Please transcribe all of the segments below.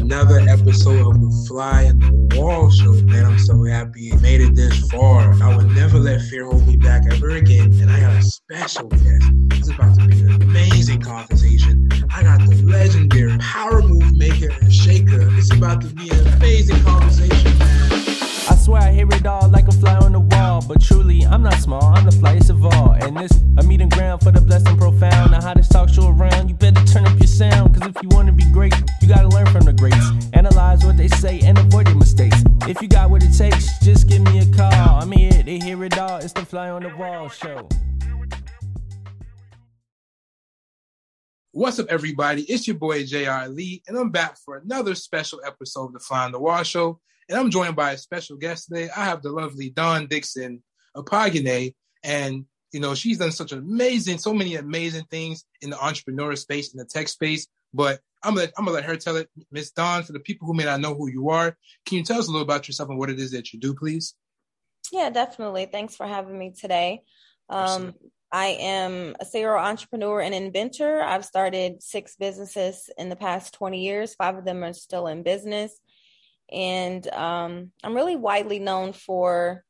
another episode of the Fly in the Wall show. Man, I'm so happy made it this far. I would never let fear hold me back ever again. And I got a special guest. This is about to be an amazing conversation. I got the legendary power move maker and shaker. It's about to be an amazing conversation, man. I swear I hear it all like a fly on the wall. But truly, I'm not small, I'm the flyest of all. And this a meeting ground for the blessed and profound. The hottest talk show around, you better turn up your sound. Cause if you wanna be great, you gotta learn from the greats. Analyze what they say and avoid their mistakes. If you got what it takes, just give me a call. I'm here to hear it all. It's the fly on the wall show. What's up, everybody? It's your boy JR Lee, and I'm back for another special episode of the Fly on the Wall Show. And I'm joined by a special guest today. I have the lovely Dawn Dickson Akpoghene, and you know she's done such amazing, so many amazing things in the entrepreneur space, in the tech space. But I'm gonna I'm gonna let her tell it, Miss Dawn. For the people who may not know who you are, can you tell us a little about yourself and what it is that you do, please? Yeah, definitely. Thanks for having me today. Um, I am a serial entrepreneur and inventor. I've started six businesses in the past 20 years. Five of them are still in business. And um, I'm really widely known for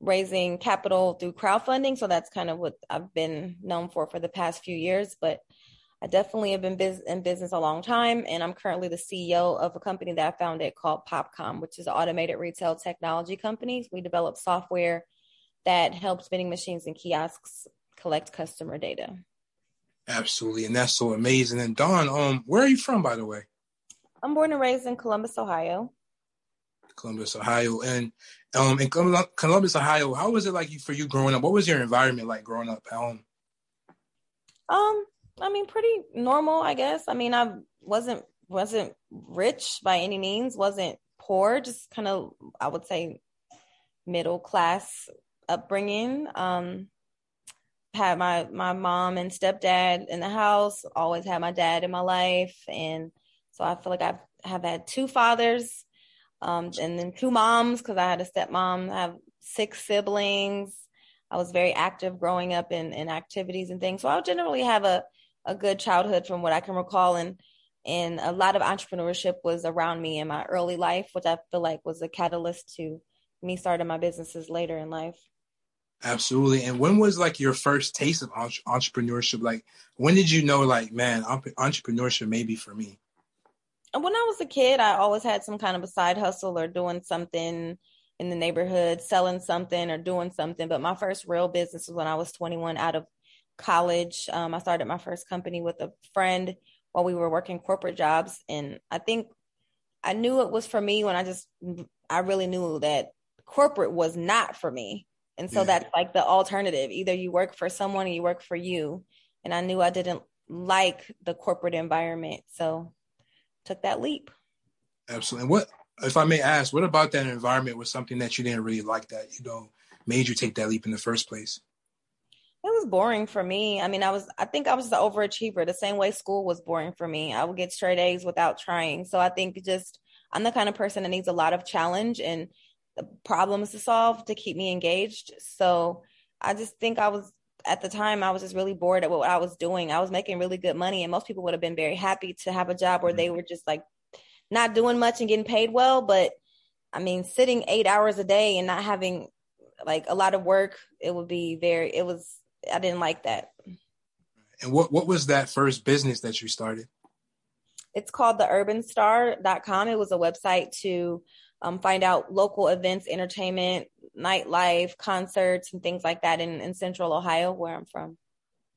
raising capital through crowdfunding. So that's kind of what I've been known for for the past few years. But I definitely have been bus- in business a long time. And I'm currently the CEO of a company that I founded called Popcom, which is an automated retail technology company. We develop software that helps vending machines and kiosks collect customer data. Absolutely, and that's so amazing. And Dawn, um, where are you from, by the way? I'm born and raised in Columbus, Ohio. Columbus, Ohio, and um, in Columbus, Ohio, how was it like for you growing up? What was your environment like growing up at home? Um, I mean, pretty normal, I guess. I mean, I wasn't wasn't rich by any means, wasn't poor, just kind of I would say middle class upbringing. Um, had my my mom and stepdad in the house. Always had my dad in my life, and so I feel like I have had two fathers um, and then two moms because I had a stepmom. I have six siblings. I was very active growing up in, in activities and things. So I generally have a, a good childhood from what I can recall. And, and a lot of entrepreneurship was around me in my early life, which I feel like was a catalyst to me starting my businesses later in life. Absolutely. And when was like your first taste of entrepreneurship? Like, when did you know, like, man, entrepreneurship may be for me? When I was a kid, I always had some kind of a side hustle or doing something in the neighborhood, selling something or doing something. But my first real business was when I was 21 out of college. Um, I started my first company with a friend while we were working corporate jobs. And I think I knew it was for me when I just, I really knew that corporate was not for me. And so yeah. that's like the alternative. Either you work for someone or you work for you. And I knew I didn't like the corporate environment. So took that leap. Absolutely. And what, if I may ask, what about that environment was something that you didn't really like that, you know, made you take that leap in the first place? It was boring for me. I mean, I was, I think I was the overachiever, the same way school was boring for me. I would get straight A's without trying. So I think just, I'm the kind of person that needs a lot of challenge and problems to solve to keep me engaged. So I just think I was at the time I was just really bored at what I was doing. I was making really good money and most people would have been very happy to have a job where they mm-hmm. were just like not doing much and getting paid well, but I mean sitting 8 hours a day and not having like a lot of work, it would be very it was I didn't like that. And what what was that first business that you started? It's called the urbanstar.com. It was a website to um, find out local events, entertainment, nightlife, concerts, and things like that in, in central Ohio, where I'm from.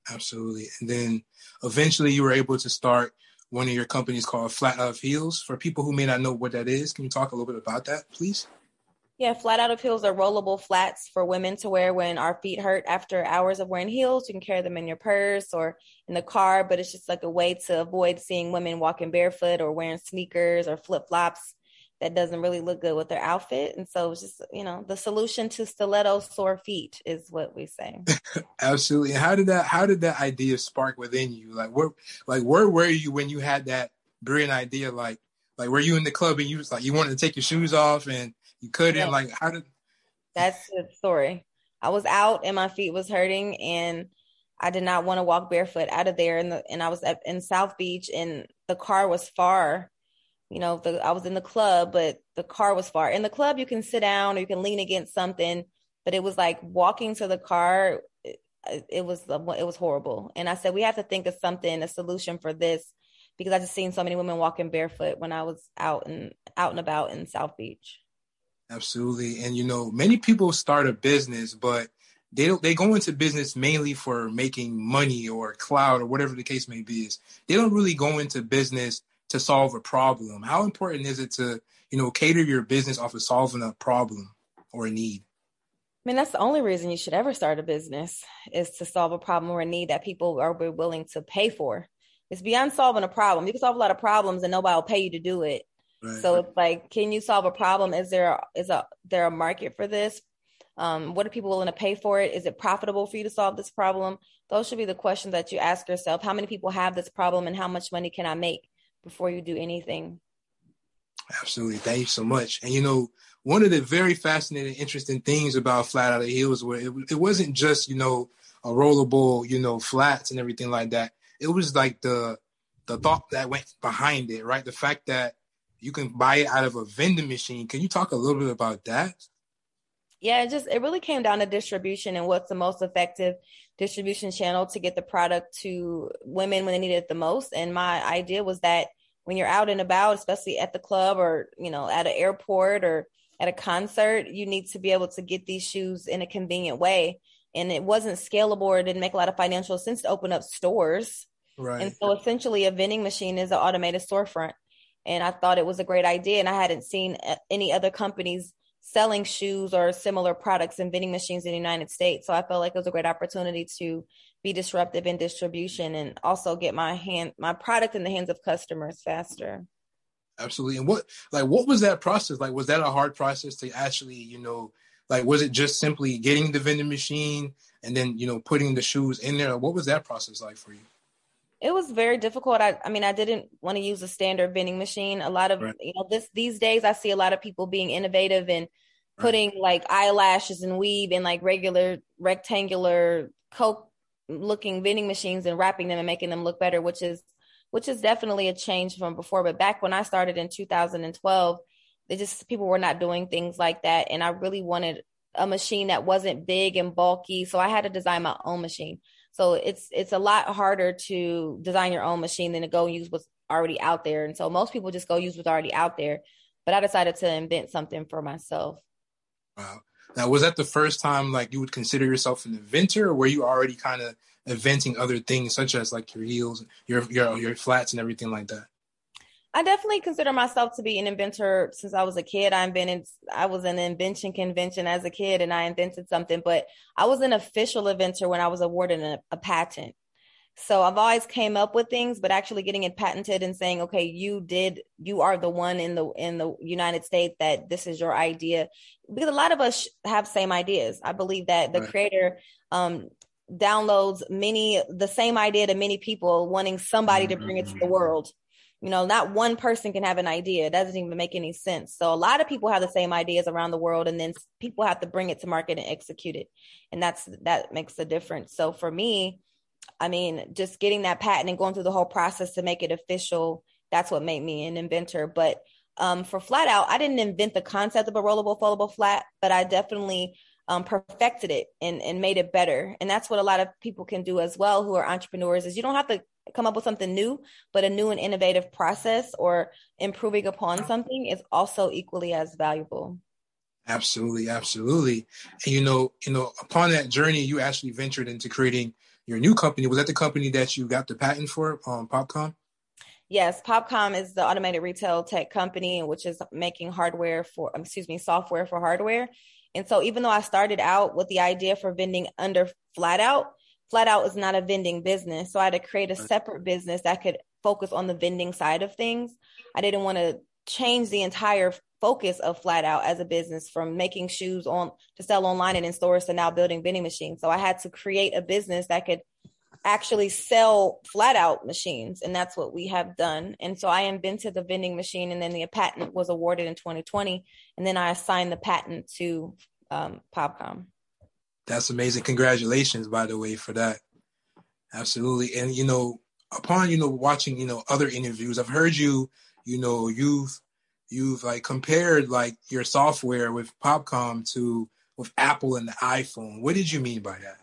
Absolutely. And then eventually you were able to start one of your companies called Flat Out of Heels. For people who may not know what that is, can you talk a little bit about that, please? Yeah, flat out of heels are rollable flats for women to wear when our feet hurt after hours of wearing heels. You can carry them in your purse or in the car, but it's just like a way to avoid seeing women walking barefoot or wearing sneakers or flip flops that doesn't really look good with their outfit. And so it's just, you know, the solution to stiletto sore feet is what we say. Absolutely. How did that how did that idea spark within you? Like where like where were you when you had that brilliant idea? Like like were you in the club and you was like you wanted to take your shoes off and you couldn't yeah. like how did that's the story. I was out and my feet was hurting and I did not want to walk barefoot out of there and the and I was at, in South Beach and the car was far you know, the, I was in the club, but the car was far. In the club, you can sit down or you can lean against something, but it was like walking to the car. It, it was um, it was horrible, and I said we have to think of something, a solution for this, because I just seen so many women walking barefoot when I was out and out and about in South Beach. Absolutely, and you know, many people start a business, but they don't they go into business mainly for making money or cloud or whatever the case may be is they don't really go into business to solve a problem how important is it to you know cater your business off of solving a problem or a need I mean, that's the only reason you should ever start a business is to solve a problem or a need that people are willing to pay for. It's beyond solving a problem. You can solve a lot of problems and nobody will pay you to do it. Right. So it's like, can you solve a problem? Is there is a there a market for this? Um, what are people willing to pay for it? Is it profitable for you to solve this problem? Those should be the questions that you ask yourself. How many people have this problem and how much money can I make before you do anything? Absolutely. Thank you so much. And you know, one of the very fascinating, interesting things about Flat Out of Heels where it, it wasn't just, you know, a rollable, you know, flats and everything like that. It was like the the thought that went behind it, right? The fact that you can buy it out of a vending machine. Can you talk a little bit about that? yeah, it just it really came down to distribution and what's the most effective distribution channel to get the product to women when they need it the most. And my idea was that when you're out and about, especially at the club or you know at an airport or at a concert, you need to be able to get these shoes in a convenient way. And it wasn't scalable or it didn't make a lot of financial sense to open up stores. Right. And so essentially, a vending machine is an automated storefront. And I thought it was a great idea. And I hadn't seen uh, any other companies selling shoes or similar products and vending machines in the United States. So I felt like it was a great opportunity to be disruptive in distribution and also get my hand my product in the hands of customers faster. Absolutely. And what like what was that process? Like was that a hard process to actually, you know, like was it just simply getting the vending machine and then, you know, putting the shoes in there? What was that process like for you? It was very difficult. I, I mean, I didn't want to use a standard vending machine. A lot of, right. you know, this these days I see a lot of people being innovative and putting like eyelashes and weave in like regular rectangular coke looking vending machines and wrapping them and making them look better, which is which is definitely a change from before. But back when I started in 2012, they just people were not doing things like that, and I really wanted a machine that wasn't big and bulky, so I had to design my own machine. So it's it's a lot harder to design your own machine than to go use what's already out there. And so most people just go use what's already out there. But I decided to invent something for myself. Wow. Now was that the first time like you would consider yourself an inventor or were you already kind of inventing other things such as like your heels, your your your flats and everything like that? I definitely consider myself to be an inventor since I was a kid. I invented, I was in an invention convention as a kid and I invented something, but I was an official inventor when I was awarded a, a patent. So I've always came up with things, but actually getting it patented and saying, okay, you did, you are the one in the, in the United States that this is your idea. Because a lot of us have same ideas. I believe that the right. creator, um, downloads many, the same idea to many people wanting somebody to bring it to the mm-hmm. world you know not one person can have an idea. It doesn't even make any sense. So a lot of people have the same ideas around the world and then people have to bring it to market and execute it. And that's that makes a difference. So for me i mean just getting that patent and going through the whole process to make it official that's what made me an inventor. But um, for flat out i didn't invent the concept of a rollable foldable flat but i definitely um, perfected it and, and made it better and that's what a lot of people can do as well who are entrepreneurs is you don't have to come up with something new, but a new and innovative process or improving upon something is also equally as valuable. Absolutely, absolutely. And you know, you know, upon that journey, you actually ventured into creating your new company. Was that the company that you got the patent for, um, Popcom? Yes, Popcom is the automated retail tech company, which is making hardware for, um, excuse me, software for hardware. And so, even though I started out with the idea for vending under flat out, flat out is not a vending business. So I had to create a separate business that could focus on the vending side of things. I didn't want to change the entire focus of flat out as a business from making shoes on to sell online and in stores to now building vending machines. So I had to create a business that could actually sell flat out machines and that's what we have done and so i invented the vending machine and then the patent was awarded in 2020 and then i assigned the patent to um, popcom that's amazing. Congratulations, by the way, for that. Absolutely. And you know, upon you know watching you know other interviews, I've heard you you know, you've you've like compared like your software with Popcom to with Apple and the iPhone. What did you mean by that?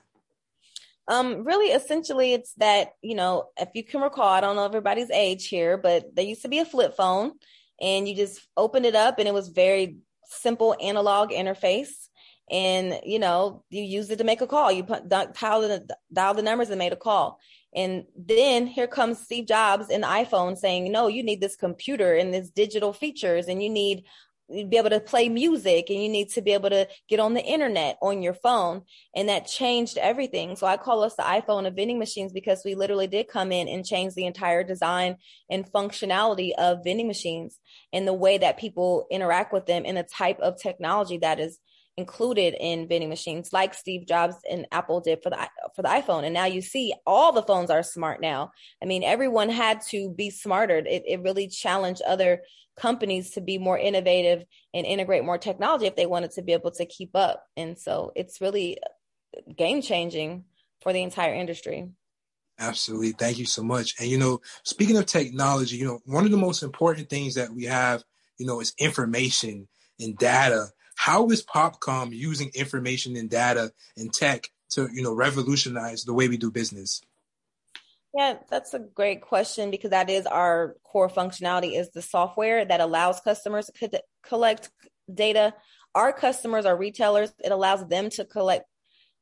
Um, really, essentially, it's that you know, if you can recall, I don't know everybody's age here, but there used to be a flip phone, and you just opened it up, and it was very simple analog interface. And you know, you used it to make a call. You put dial the dial the numbers and made a call. And then here comes Steve Jobs in the iPhone saying, no, you need this computer and this digital features, and you need be able to play music and you need to be able to get on the internet on your phone. And that changed everything. So i call us the iphone of vending machines because we literally did come in and change the entire design and functionality of vending machines and the way that people interact with them and the type of technology that is included in vending machines like Steve Jobs and Apple did for the for the iPhone and now you see all the phones are smart now i mean everyone had to be smarter it, it really challenged other companies to be more innovative and integrate more technology if they wanted to be able to keep up. And so it's really game changing for the entire industry. Absolutely. Thank you so much. And, you know, speaking of technology, you know, one of the most important things that we have, you know, is information and data. How is Popcom using information and data and tech to, you know, revolutionize the way we do business? Yeah, that's a great question because that is our core functionality is the software that allows customers to collect data. Our customers are retailers. It allows them to collect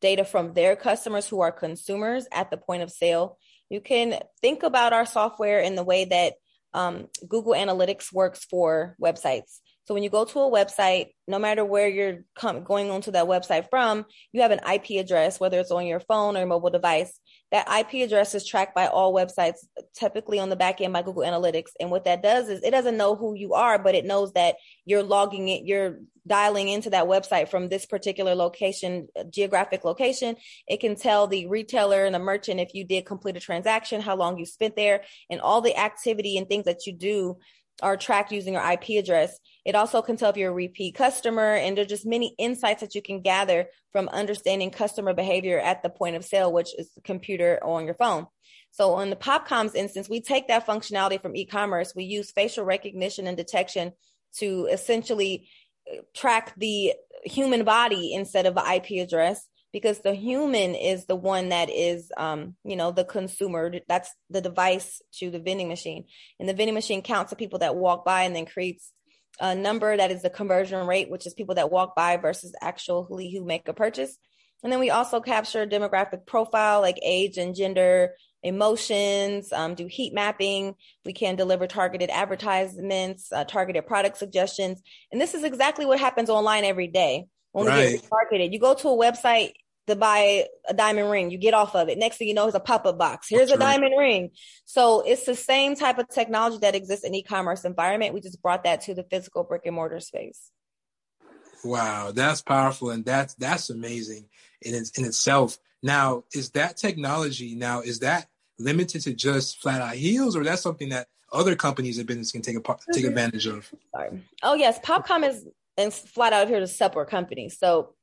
data from their customers who are consumers at the point of sale. You can think about our software in the way that um, Google Analytics works for websites. So when you go to a website, no matter where you're com- going onto that website from, you have an IP address, whether it's on your phone or mobile device. That IP address is tracked by all websites, typically on the back end by Google Analytics. And what that does is it doesn't know who you are, but it knows that you're logging it, you're dialing into that website from this particular location, uh, geographic location. It can tell the retailer and the merchant if you did complete a transaction, how long you spent there, and all the activity and things that you do are tracked using your IP address. It also can tell if you're a repeat customer, and there's just many insights that you can gather from understanding customer behavior at the point of sale, which is the computer or on your phone. So on the Popcoms instance, we take that functionality from e-commerce. We use facial recognition and detection to essentially uh, track the human body instead of the IP address because the human is the one that is um, you know the consumer that's the device to the vending machine and the vending machine counts the people that walk by and then creates a number that is the conversion rate which is people that walk by versus actually who make a purchase. And then we also capture demographic profile like age and gender emotions um, do heat mapping. We can deliver targeted advertisements uh, targeted product suggestions. And this is exactly what happens online every day. When right. we get targeted you go to a website to buy a diamond ring. You get off of it. Next thing you know, it's a pop up box. Here's That's a right. diamond ring. So it's the same type of technology that exists in e-commerce environment. We just brought that to the physical brick and mortar space. Wow, that's powerful, and that's that's amazing in in itself. Now, is that technology now is that limited to just flat eye heels, or that's something that other companies and business can take a take mm-hmm. advantage of? Sorry. Oh yes, Popcom is and flat out here to separate companies. So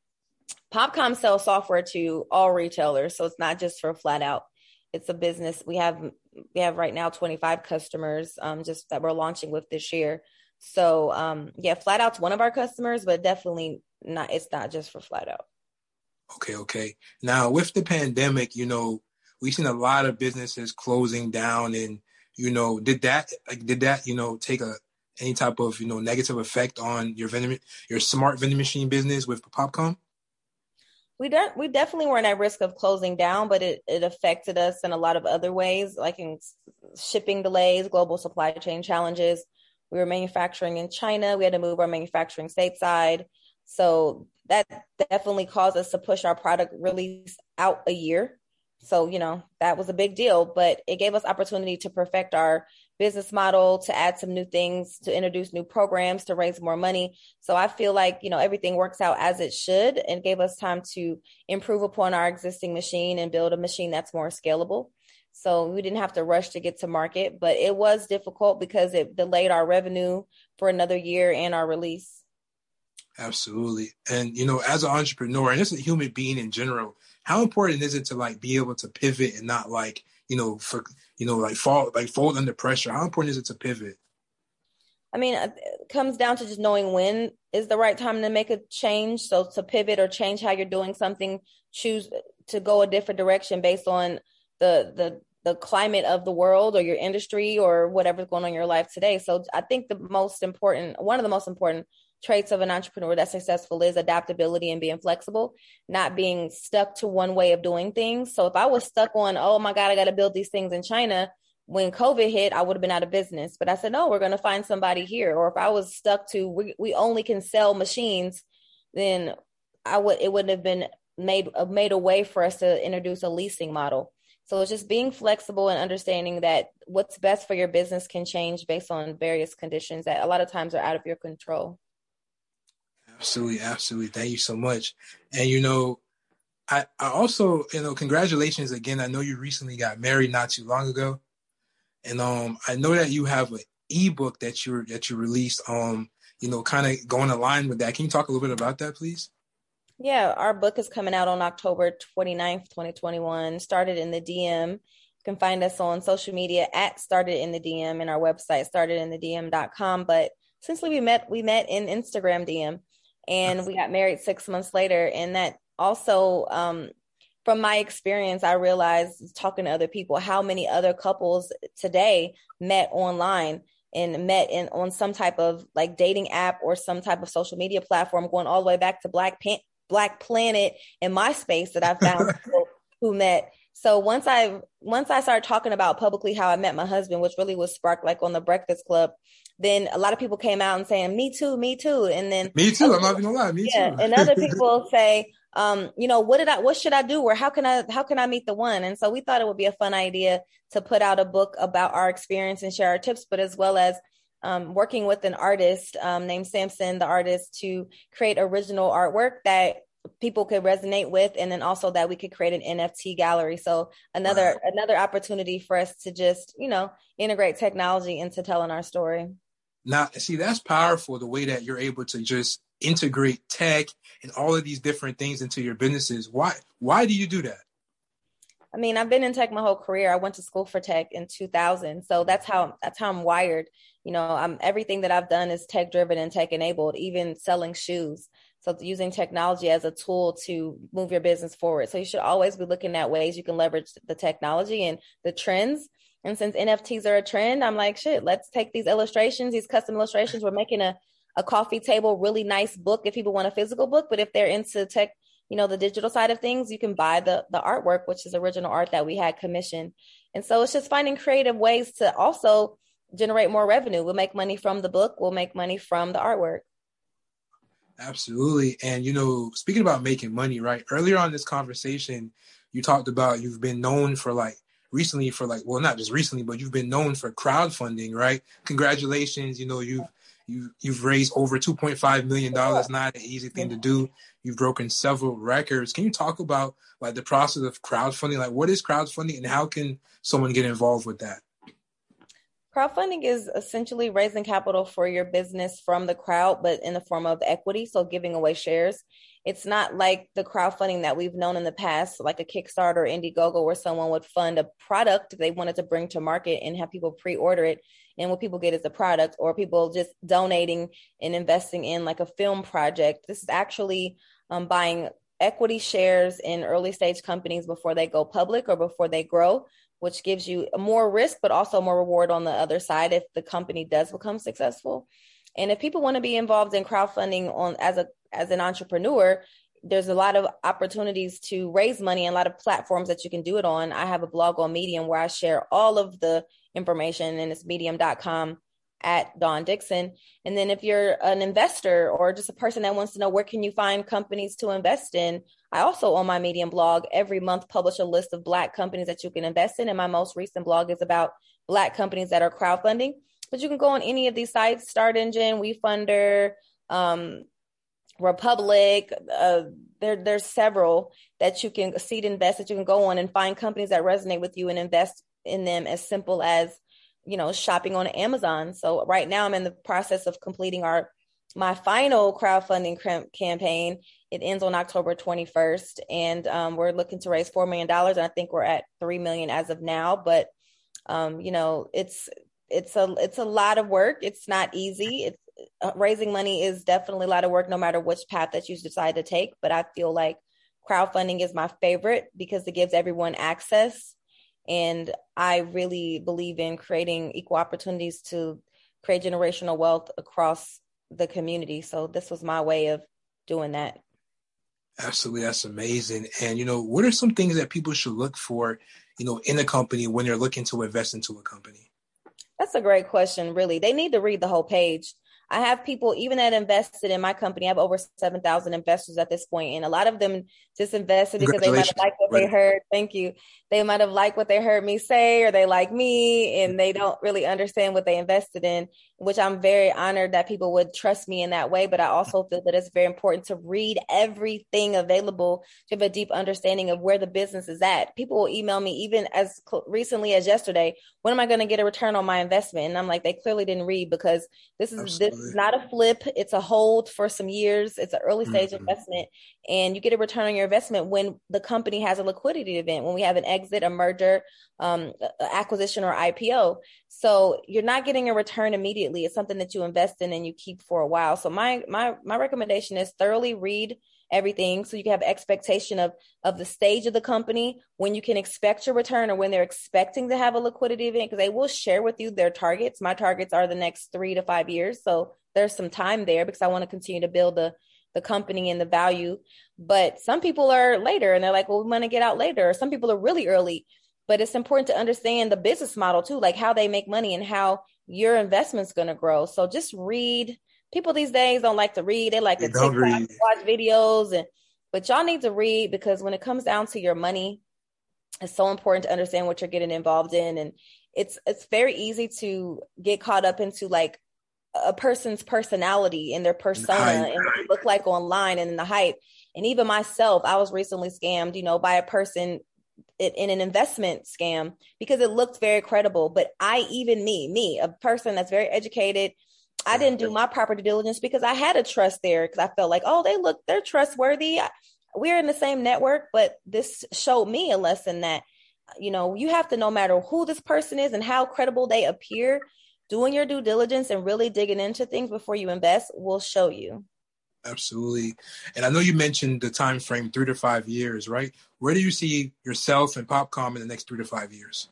Popcom sells software to all retailers, so it's not just for flat out. It's a business. We have we have right now 25 customers um, just that we're launching with this year. So um, yeah, flat out's one of our customers, but definitely not. It's not just for flat out. Okay, okay. Now with the pandemic, you know, we've seen a lot of businesses closing down, and you know, did that like did that you know take a any type of you know negative effect on your vending your smart vending machine business with Popcom? We don't we definitely weren't at risk of closing down but it, it affected us in a lot of other ways like in shipping delays global supply chain challenges. We were manufacturing in china. We had to move our manufacturing stateside. So that definitely caused us to push our product release out a year. So you know that was a big deal but it gave us opportunity to perfect our business model, to add some new things, to introduce new programs, to raise more money. So I feel like, you know, everything works out as it should and gave us time to improve upon our existing machine and build a machine that's more scalable. So we didn't have to rush to get to market, but it was difficult because it delayed our revenue for another year and our release. Absolutely. And you know, as an entrepreneur and as a human being in general, how important is it to like be able to pivot and not like, you know, for you know, like fall like fold under pressure? How important is it to pivot? I mean, uh, it comes down to just knowing when is the right time to make a change. So to pivot or change how you're doing something, choose to go a different direction based on the the the climate of the world or your industry or whatever's going on in your life today. So I think the most important, one of the most important traits of an entrepreneur that's successful is adaptability and being flexible, not being stuck to one way of doing things. So if I was stuck on, oh my God, I got to build these things in China, when COVID hit, I would have been out of business. But I said, no, we're going to find somebody here. Or if I was stuck to, we, we only can sell machines, then I would, it wouldn't have been made, uh, made a way for us to introduce a leasing model. So it's just being flexible and understanding that what's best for your business can change based on various conditions that a lot of times are out of your control. Absolutely, absolutely. Thank you so much. And you know, I, I also, you know, congratulations again. I know you recently got married not too long ago. And um I know that you have an ebook that you that you released um, you know, kind of going along with that. Can you talk a little bit about that, please? Yeah, our book is coming out on October 29th, 2021. Started in the DM. You can find us on social media at Started in the DM and our website startedinthedm.com. But since we met, we met in Instagram DM and we got married six months later. And that also, um, from my experience, I realized talking to other people how many other couples today met online and met in on some type of like dating app or some type of social media platform, going all the way back to Black Pan- Black Planet and MySpace that I found who met. So once I once I started talking about publicly how I met my husband, which really was sparked like on the Breakfast Club, then a lot of people came out and saying, "Me too, me too," and then me too. I'm not gonna lie, me yeah, too. and other people say, um, you know, what did I, what should I do, or how can I, how can I meet the one? And so we thought it would be a fun idea to put out a book about our experience and share our tips, but as well as um, working with an artist um, named Samson, the artist, to create original artwork that people could resonate with and then also that we could create an nft gallery so another wow. another opportunity for us to just you know integrate technology into telling our story now, see, that's powerful the way that you're able to just integrate tech and all of these different things into your businesses. Why why do you do that? I mean, I've been in tech my whole career. I went to school for tech in 2000. So that's how that's how I'm wired. You know, I'm everything that I've done is tech driven and tech enabled, even selling shoes. So using technology as a tool to move your business forward. So you should always be looking at ways you can leverage the technology and the trends and since NFTs are a trend, I'm like, shit, let's take these illustrations, these custom illustrations. We're making a, a coffee table, really nice book if people want a physical book. But if they're into tech, you know, the digital side of things, you can buy the the artwork, which is original art that we had commissioned. And so it's just finding creative ways to also generate more revenue. We'll make money from the book, we'll make money from the artwork. Absolutely. And you know, speaking about making money, right? Earlier on this conversation, you talked about you've been known for like recently for like well not just recently but you've been known for crowdfunding right? Congratulations you know you've you you've raised over 2.5 million dollars. Not an easy thing to do. You've broken several records. Can you talk about like the process of crowdfunding? Like what is crowdfunding and how can someone get involved with that crowdfunding is essentially raising capital for your business from the crowd but in the form of equity so giving away shares it's not like the crowdfunding that we've known in the past, like a Kickstarter or Indiegogo, where someone would fund a product they wanted to bring to market and have people pre-order it. And what people get is a product, or people just donating and investing in like a film project. This is actually um, buying equity shares in early stage companies before they go public or before they grow, which gives you more risk, but also more reward on the other side if the company does become successful. And if people want to be involved in crowdfunding on as a as an entrepreneur, there's a lot of opportunities to raise money and a lot of platforms that you can do it on. I have a blog on Medium where I share all of the information and it's medium.com at Dawn Dickson. And then if you're an investor or just a person that wants to know where can you find companies to invest in, I also on my Medium blog every month publish a list of black companies that you can invest in. And my most recent blog is about black companies that are crowdfunding. But you can go on any of these sites, Start Engine, WeFunder, um, Republic. Uh, there, there's several that you can seed invest that you can go on and find companies that resonate with you and invest in them as simple as you know shopping on Amazon. So right now I'm in the process of completing our my final crowdfunding cr- campaign. It ends on October 21st, and um, we're looking to raise four million dollars. And I think we're at three million as of now. But um, you know, it's it's a it's a lot of work. It's not easy. It's uh, raising money is definitely a lot of work, no matter which path that you decide to take. But I feel like crowdfunding is my favorite because it gives everyone access, and I really believe in creating equal opportunities to create generational wealth across the community. So this was my way of doing that. Absolutely, that's amazing. And you know, what are some things that people should look for, you know, in a company when they're looking to invest into a company? That's a great question, really. They need to read the whole page. I have people even that invested in my company. I have over 7,000 investors at this point, and a lot of them just invested because they might have liked what they heard. Thank you. They might have liked what they heard me say, or they like me, and they don't really understand what they invested in, which I'm very honored that people would trust me in that way. But I also feel that it's very important to read everything available to have a deep understanding of where the business is at. People will email me even as recently as yesterday, when am I going to get a return on my investment? And I'm like, they clearly didn't read because this is Absolutely. this is not a flip. It's a hold for some years. It's an early stage mm-hmm. investment, and you get a return on your investment when the company has a liquidity event, when we have an exit, a merger, um, acquisition, or IPO. So you're not getting a return immediately. It's something that you invest in and you keep for a while. So my my my recommendation is thoroughly read everything so you can have expectation of of the stage of the company when you can expect your return or when they're expecting to have a liquidity event because they will share with you their targets my targets are the next three to five years so there's some time there because i want to continue to build the the company and the value. But some people are later and they're like well we want to get out later. Or some people are really early. But it's important to understand the business model too like how they make money and how your investment's going to grow. So just read. People these days don't like to read. They like to TikTok, watch videos, and but y'all need to read because when it comes down to your money, it's so important to understand what you're getting involved in, and it's it's very easy to get caught up into like a person's personality and their persona and what they look like online and in the hype. And even myself, I was recently scammed, you know, by a person in an investment scam because it looked very credible. But I, even me, me, a person that's very educated, I didn't do my proper due diligence because I had a trust there because I felt like, oh, they look, they're trustworthy. We're in the same network, but this showed me a lesson that, you know, you have to no matter who this person is and how credible they appear, doing your due diligence and really digging into things before you invest will show you. Absolutely. And I know you mentioned the time frame three to five years, right? Where do you see yourself and Popcom in the next three to five years?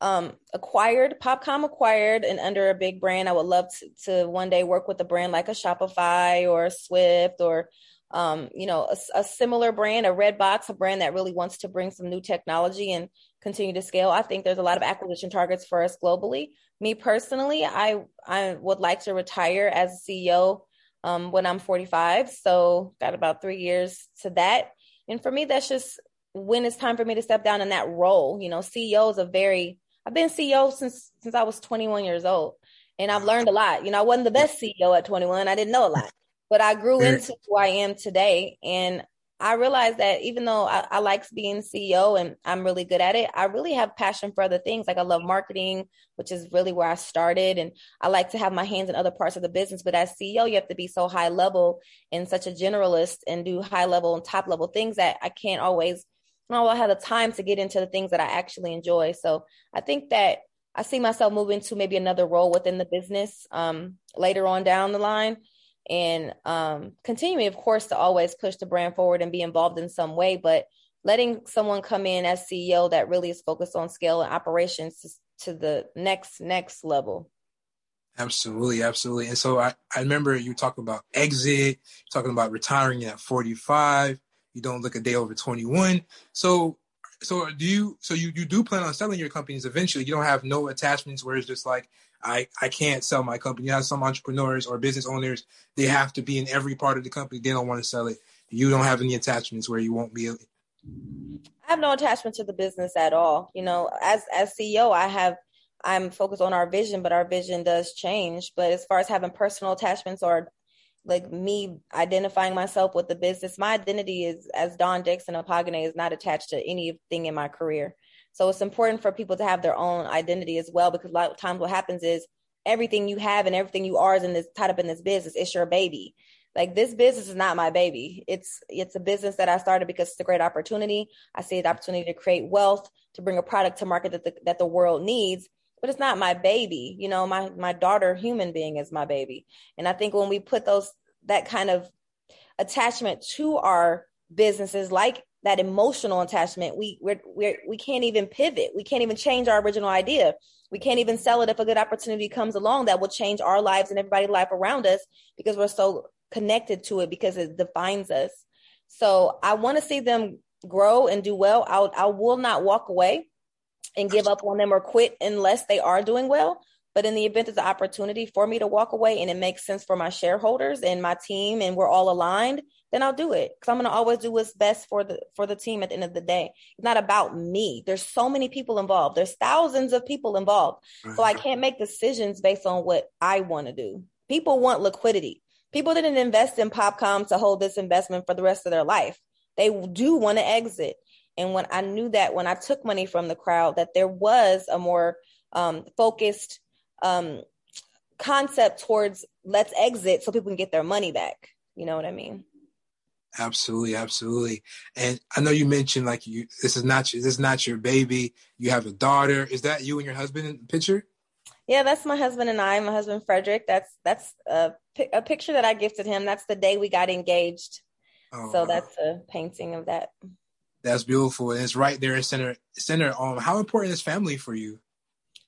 um, acquired, Popcom acquired, and under a big brand. I would love to, to one day work with a brand like a Shopify or a Swift or, um, you know, a, a, similar brand, a Redbox, a brand that really wants to bring some new technology and continue to scale. I think there's a lot of acquisition targets for us globally. Me personally, I I would like to retire as a CEO um, when I'm 45. So got about three years to that. And for me, that's just when it's time for me to step down in that role. You know, CEO is a very I've been CEO since since I was 21 years old, and I've learned a lot. You know, I wasn't the best CEO at 21. I didn't know a lot, but I grew into who I am today, and I realized that even though I, I like being CEO and I'm really good at it, I really have passion for other things. Like I love marketing, which is really where I started, and I like to have my hands in other parts of the business. But as CEO, you have to be so high level and such a generalist and do high level and top level things that I can't always I had the time to get into the things that I actually enjoy. So I think that I see myself moving to maybe another role within the business um, later on down the line and um, continuing, of course, to always push the brand forward and be involved in some way, but letting someone come in as CEO that really is focused on scale and operations to, to the next next level. Absolutely, absolutely. And so I, I remember you talking about exit, talking about retiring at 45 you don't look a day over 21 so so do you so you, you do plan on selling your companies eventually. You don't have no attachments where it's just like i i can't sell my company. You have some entrepreneurs or business owners they have to be in every part of the company. They don't want to sell it. You don't have any attachments where you won't be able i have no attachment to the business at all. You know as as ceo i have i'm focused on our vision but our vision does change. But as far as having personal attachments or like me identifying myself with the business, my identity is as Dawn Dickson Akpoghene is not attached to anything in my career. So it's important for people to have their own identity as well, because a lot of times what happens is everything you have and everything you are is in this tied up in this business. It's your baby. Like this business is not my baby. It's it's a business that I started because it's a great opportunity. I see the opportunity to create wealth, to bring a product to market that the, that the world needs but it's not my baby. You know, my my daughter, human being, is my baby. And I think when we put those that kind of attachment to our businesses, like that emotional attachment, we we're, we're we can't even pivot. We can't even change our original idea. We can't even sell it if a good opportunity comes along that will change our lives and everybody's life around us because we're so connected to it because it defines us. So I want to see them grow and do well. I I will not walk away and give up on them or quit unless they are doing well. But in the event there's an opportunity for me to walk away and it makes sense for my shareholders and my team and we're all aligned, then I'll do it. Cause I'm gonna always do what's best for the for the team at the end of the day. It's not about me. There's so many people involved. There's thousands of people involved. So I can't make decisions based on what I want to do. People want liquidity. People didn't invest in Popcom to hold this investment for the rest of their life. They do want to exit. And when I knew that when I took money from the crowd, that there was a more um, focused um, concept towards let's exit so people can get their money back. You know what I mean? Absolutely, absolutely. And I know you mentioned like you this is not your, this is not your baby. You have a daughter. Is that you and your husband in the picture? Yeah, that's my husband and I. My husband Frederick. That's that's a, a picture that I gifted him. That's the day we got engaged. Oh, so that's a painting of that. That's beautiful, and it's right there in center. Center. Um, how important is family for you?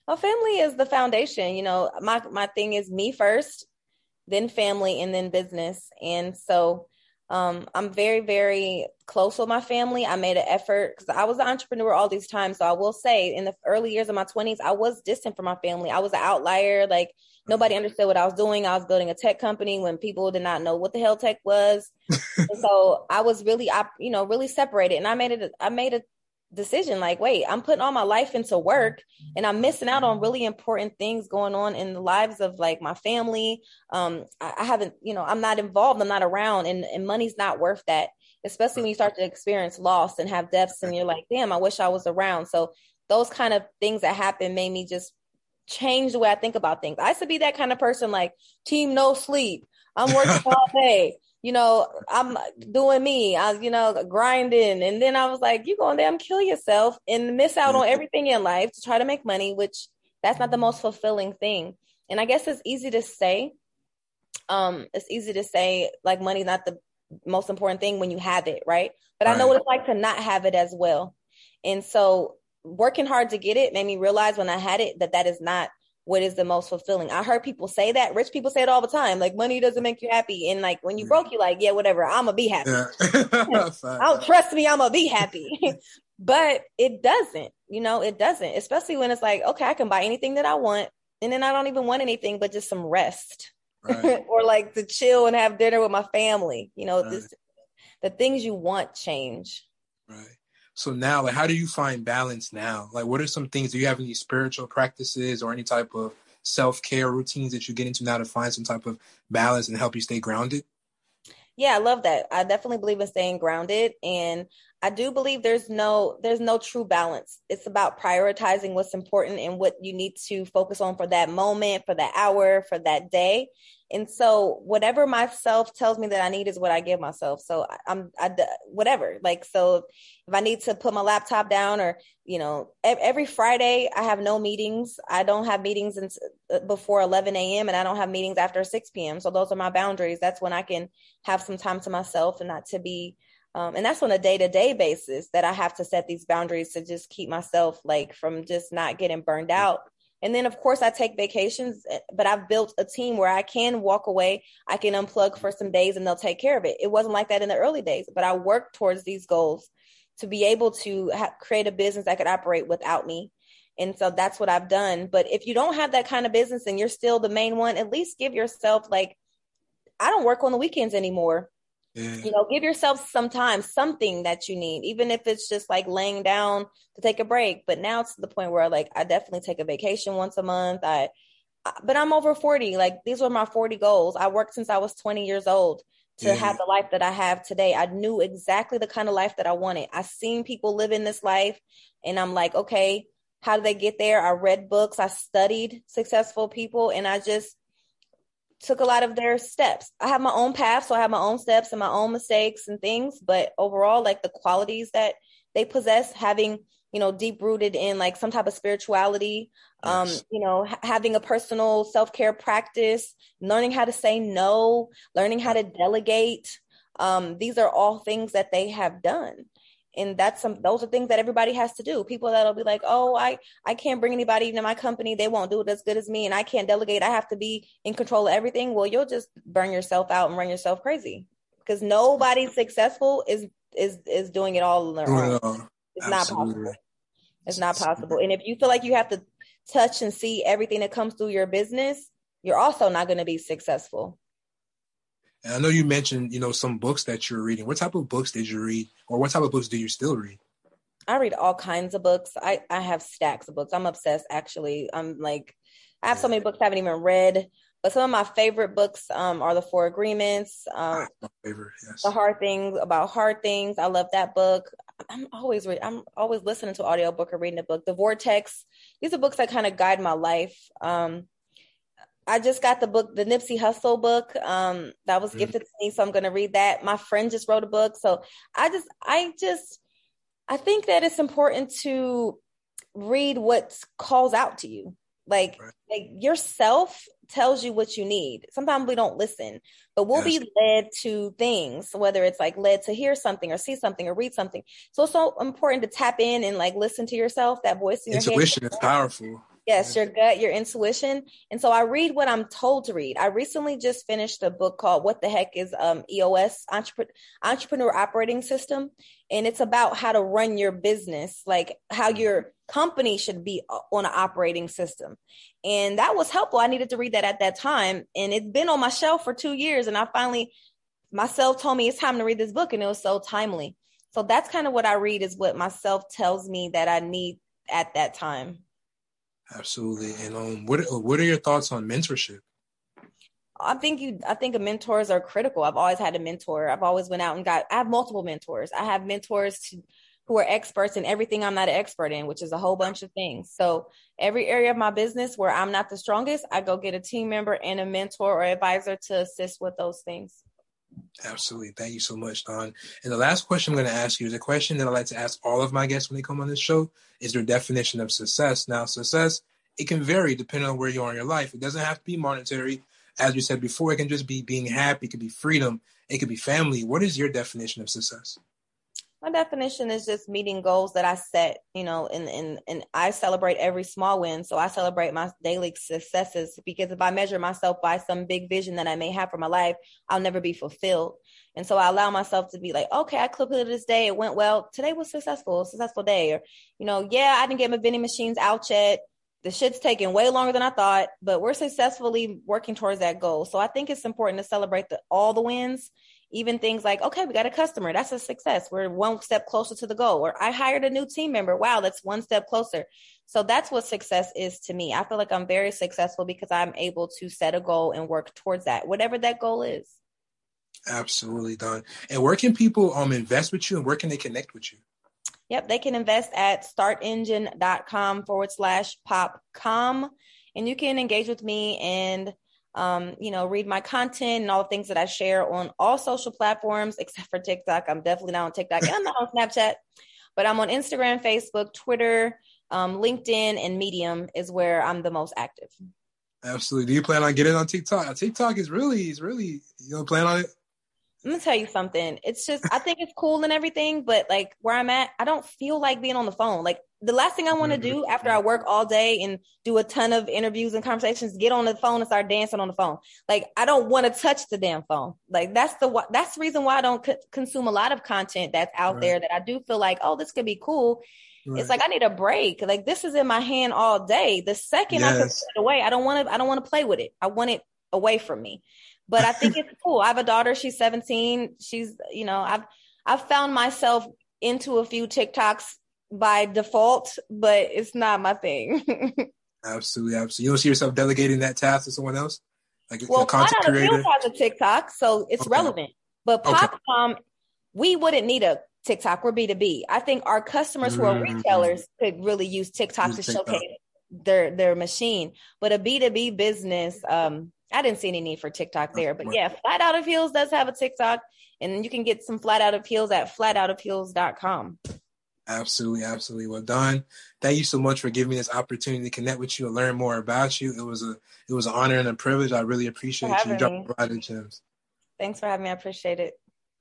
Well, family is the foundation. You know, my my thing is me first, then family, and then business. And so, um, I'm very very close with my family. I made an effort because I was an entrepreneur all these times. So I will say, in the early years of my 20s, I was distant from my family. I was an outlier. Like Nobody understood what I was doing. I was building a tech company when people did not know what the hell tech was. so I was really, I, you know, really separated. And I made it, I made a decision like, wait, I'm putting all my life into work and I'm missing out on really important things going on in the lives of like my family. Um, I, I haven't, you know, I'm not involved. I'm not around and, and money's not worth that, especially when you start to experience loss and have deaths and you're like, damn, I wish I was around. So those kind of things that happen made me just change the way I think about things. I used to be that kind of person, like team no sleep. I'm working all day. You know, I'm doing me. I was, you know, grinding. And then I was like, you going damn kill yourself and miss out on everything in life to try to make money, which that's not the most fulfilling thing. And I guess it's easy to say. Um, it's easy to say like money's not the most important thing when you have it, right? But right. I know what it's like to not have it as well. And so working hard to get it made me realize when I had it that that is not what is the most fulfilling. I heard people say that. Rich people say it all the time. Like money doesn't make you happy. And like when you mm. broke, you like, yeah, whatever. I'm gonna be happy. Yeah. don't oh, trust me. I'm gonna be happy. but it doesn't, you know, it doesn't, especially when it's like, okay, I can buy anything that I want. And then I don't even want anything but just some rest right. or like to chill and have dinner with my family. You know, right. this, the things you want change. Right. So now, like, how do you find balance now? Like, what are some things? Do you have any spiritual practices or any type of self care routines that you get into now to find some type of balance and help you stay grounded? Yeah, I love that. I definitely believe in staying grounded and I do believe there's no there's no true balance. It's about prioritizing what's important and what you need to focus on for that moment, for that hour, for that day. And so whatever myself tells me that I need is what I give myself. So I'm I whatever. Like so if I need to put my laptop down or you know every Friday I have no meetings. I don't have meetings uh, before 11 a.m. and I don't have meetings after 6 p.m. So those are my boundaries. That's when I can have some time to myself and not to be um, and that's on a day to day basis that I have to set these boundaries to just keep myself like from just not getting burned out. And then, of course, I take vacations, eh, but I've built a team where I can walk away, I can unplug for some days, and they'll take care of it. It wasn't like that in the early days, but I worked towards these goals to be able to ha- create a business that could operate without me. And so that's what I've done. But if you don't have that kind of business and you're still the main one, at least give yourself like, I don't work on the weekends anymore. Yeah. You know, give yourself some time, something that you need, even if it's just like laying down to take a break. But now it's to the point where like I definitely take a vacation once a month. I, but I'm over 40. Like these were my 40 goals. I worked since I was 20 years old to yeah. have the life that I have today. I knew exactly the kind of life that I wanted. I seen people living this life and I'm like, okay, how do they get there? I read books, I studied successful people, and I just took a lot of their steps. I have my own path, so I have my own steps and my own mistakes and things, but overall, like the qualities that they possess, having you know, deep rooted in like some type of spirituality, um, Yes. you know, ha- having a personal self care practice, learning how to say no, learning how to delegate. Um, these are all things that they have done. And that's some those are things that everybody has to do. People that'll be like, oh, I I can't bring anybody into my company. They won't do it as good as me, and I can't delegate. I have to be in control of everything. Well, you'll just burn yourself out and run yourself crazy because nobody successful is is is doing it all on their own. all. It's not possible. It's not possible. And if you feel like you have to touch and see everything that comes through your business, you're also not going to be successful. And I know you mentioned, you know, some books that you're reading. What type of books did you read, or what type of books do you still read? I read all kinds of books. I I have stacks of books. I'm obsessed actually. I'm like I have so many books I haven't even read, but some of my favorite books um are The Four Agreements, um My favorite, yes. The Hard Things About Hard Things. I love that book. I'm always read I'm always listening to audio book or reading a book. The Vortex. These are books that kind of guide my life. Um I just got the book, the Nipsey Hussle book, um, that was Mm. gifted to me, so I'm gonna read that. My friend just wrote a book, so I just, I just, I think that it's important to read what calls out to you. Like, Right. like yourself tells you what you need. Sometimes we don't listen, but we'll Yes. be led to things, whether it's like led to hear something or see something or read something. So it's so important to tap in and like listen to yourself, that voice in your head. Intuition is powerful. Yes, your gut, your intuition. And so I read what I'm told to read. I recently just finished a book called What the Heck is um, EOS, Entrepreneur, Entrepreneur Operating System. And it's about how to run your business, like how your company should be on an operating system. And that was helpful. I needed to read that at that time. And it's been on my shelf for two years. And I finally, myself told me it's time to read this book. And it was so timely. So that's kind of what I read is what myself tells me that I need at that time. Absolutely. And um, what what are your thoughts on mentorship? I think you I think mentors are critical. I've always had a mentor. I've always went out and got I have multiple mentors. I have mentors to, who are experts in everything I'm not an expert in, which is a whole bunch of things. So every area of my business where I'm not the strongest, I go get a team member and a mentor or advisor to assist with those things. Absolutely. Thank you so much, Dawn. And the last question I'm going to ask you is a question that I like to ask all of my guests when they come on this show is their definition of success. Now, success, it can vary depending on where you are in your life. It doesn't have to be monetary. As you said before, it can just be being happy. It could be freedom. It could be family. What is your definition of success? My definition is just meeting goals that I set, you know, and and and I celebrate every small win. So I celebrate my daily successes because if I measure myself by some big vision that I may have for my life, I'll never be fulfilled. And so I allow myself to be like, okay, I completed this day. It went well. Today was successful, successful day. Or, you know, yeah, I didn't get my vending machines out yet. The shit's taking way longer than I thought, but we're successfully working towards that goal. So I think it's important to celebrate the, all the wins even things like okay we got a customer. That's a success. We're one step closer to the goal. Or i hired a new team member. Wow that's one step closer. So that's what success is to me. I feel like i'm very successful because i'm able to set a goal and work towards that whatever that goal is. Absolutely, Dawn. And where can people um invest with you and where can they connect with you? yep they can invest at startengine.com forward slash popcom and you can engage with me and um, you know, read my content and all the things that I share on all social platforms except for TikTok. I'm definitely not on TikTok. I'm not on Snapchat, but I'm on Instagram, Facebook, Twitter, um, LinkedIn, and Medium is where I'm the most active. Absolutely. Do you plan on getting on TikTok? TikTok is really, is really, you don't plan on it? I'm gonna tell you something. It's just I think it's cool and everything, but like where I'm at, I don't feel like being on the phone. Like the last thing I want to do mm-hmm. after I work all day and do a ton of interviews and conversations, get on the phone and start dancing on the phone. Like I don't want to touch the damn phone. Like that's the that's the reason why I don't co- consume a lot of content that's out Right. there that I do feel like oh this could be cool. Right. It's like I need a break. Like this is in my hand all day. The second I put it away, I don't want to. I don't want to play with it. I want it away from me. But I think it's cool. I have a daughter. She's 17. She's you know I've I've found myself into a few TikToks by default, but it's not my thing. Absolutely, absolutely. You don't see yourself delegating that task to someone else? Like well, a content Flat Out of creator? Has a TikTok, so it's Okay. relevant. But Okay. Popcom, we wouldn't need a TikTok. We're B two B. I think our customers who are Mm. retailers could really use TikTok Use to TikTok. showcase their their machine. But a B two B business, um, I didn't see any need for TikTok there. But yeah, Flat Out of Heels does have a TikTok, and you can get some Flat Out of Heels at flatoutofheels.com. Absolutely, absolutely. Well done. Thank you so much for giving me this opportunity to connect with you and learn more about you. It was a it was an honor and a privilege. I really appreciate you dropping a lot of gems. Thanks for having me. I appreciate it.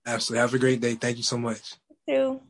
Absolutely. Have a great day. Thank you so much. You too.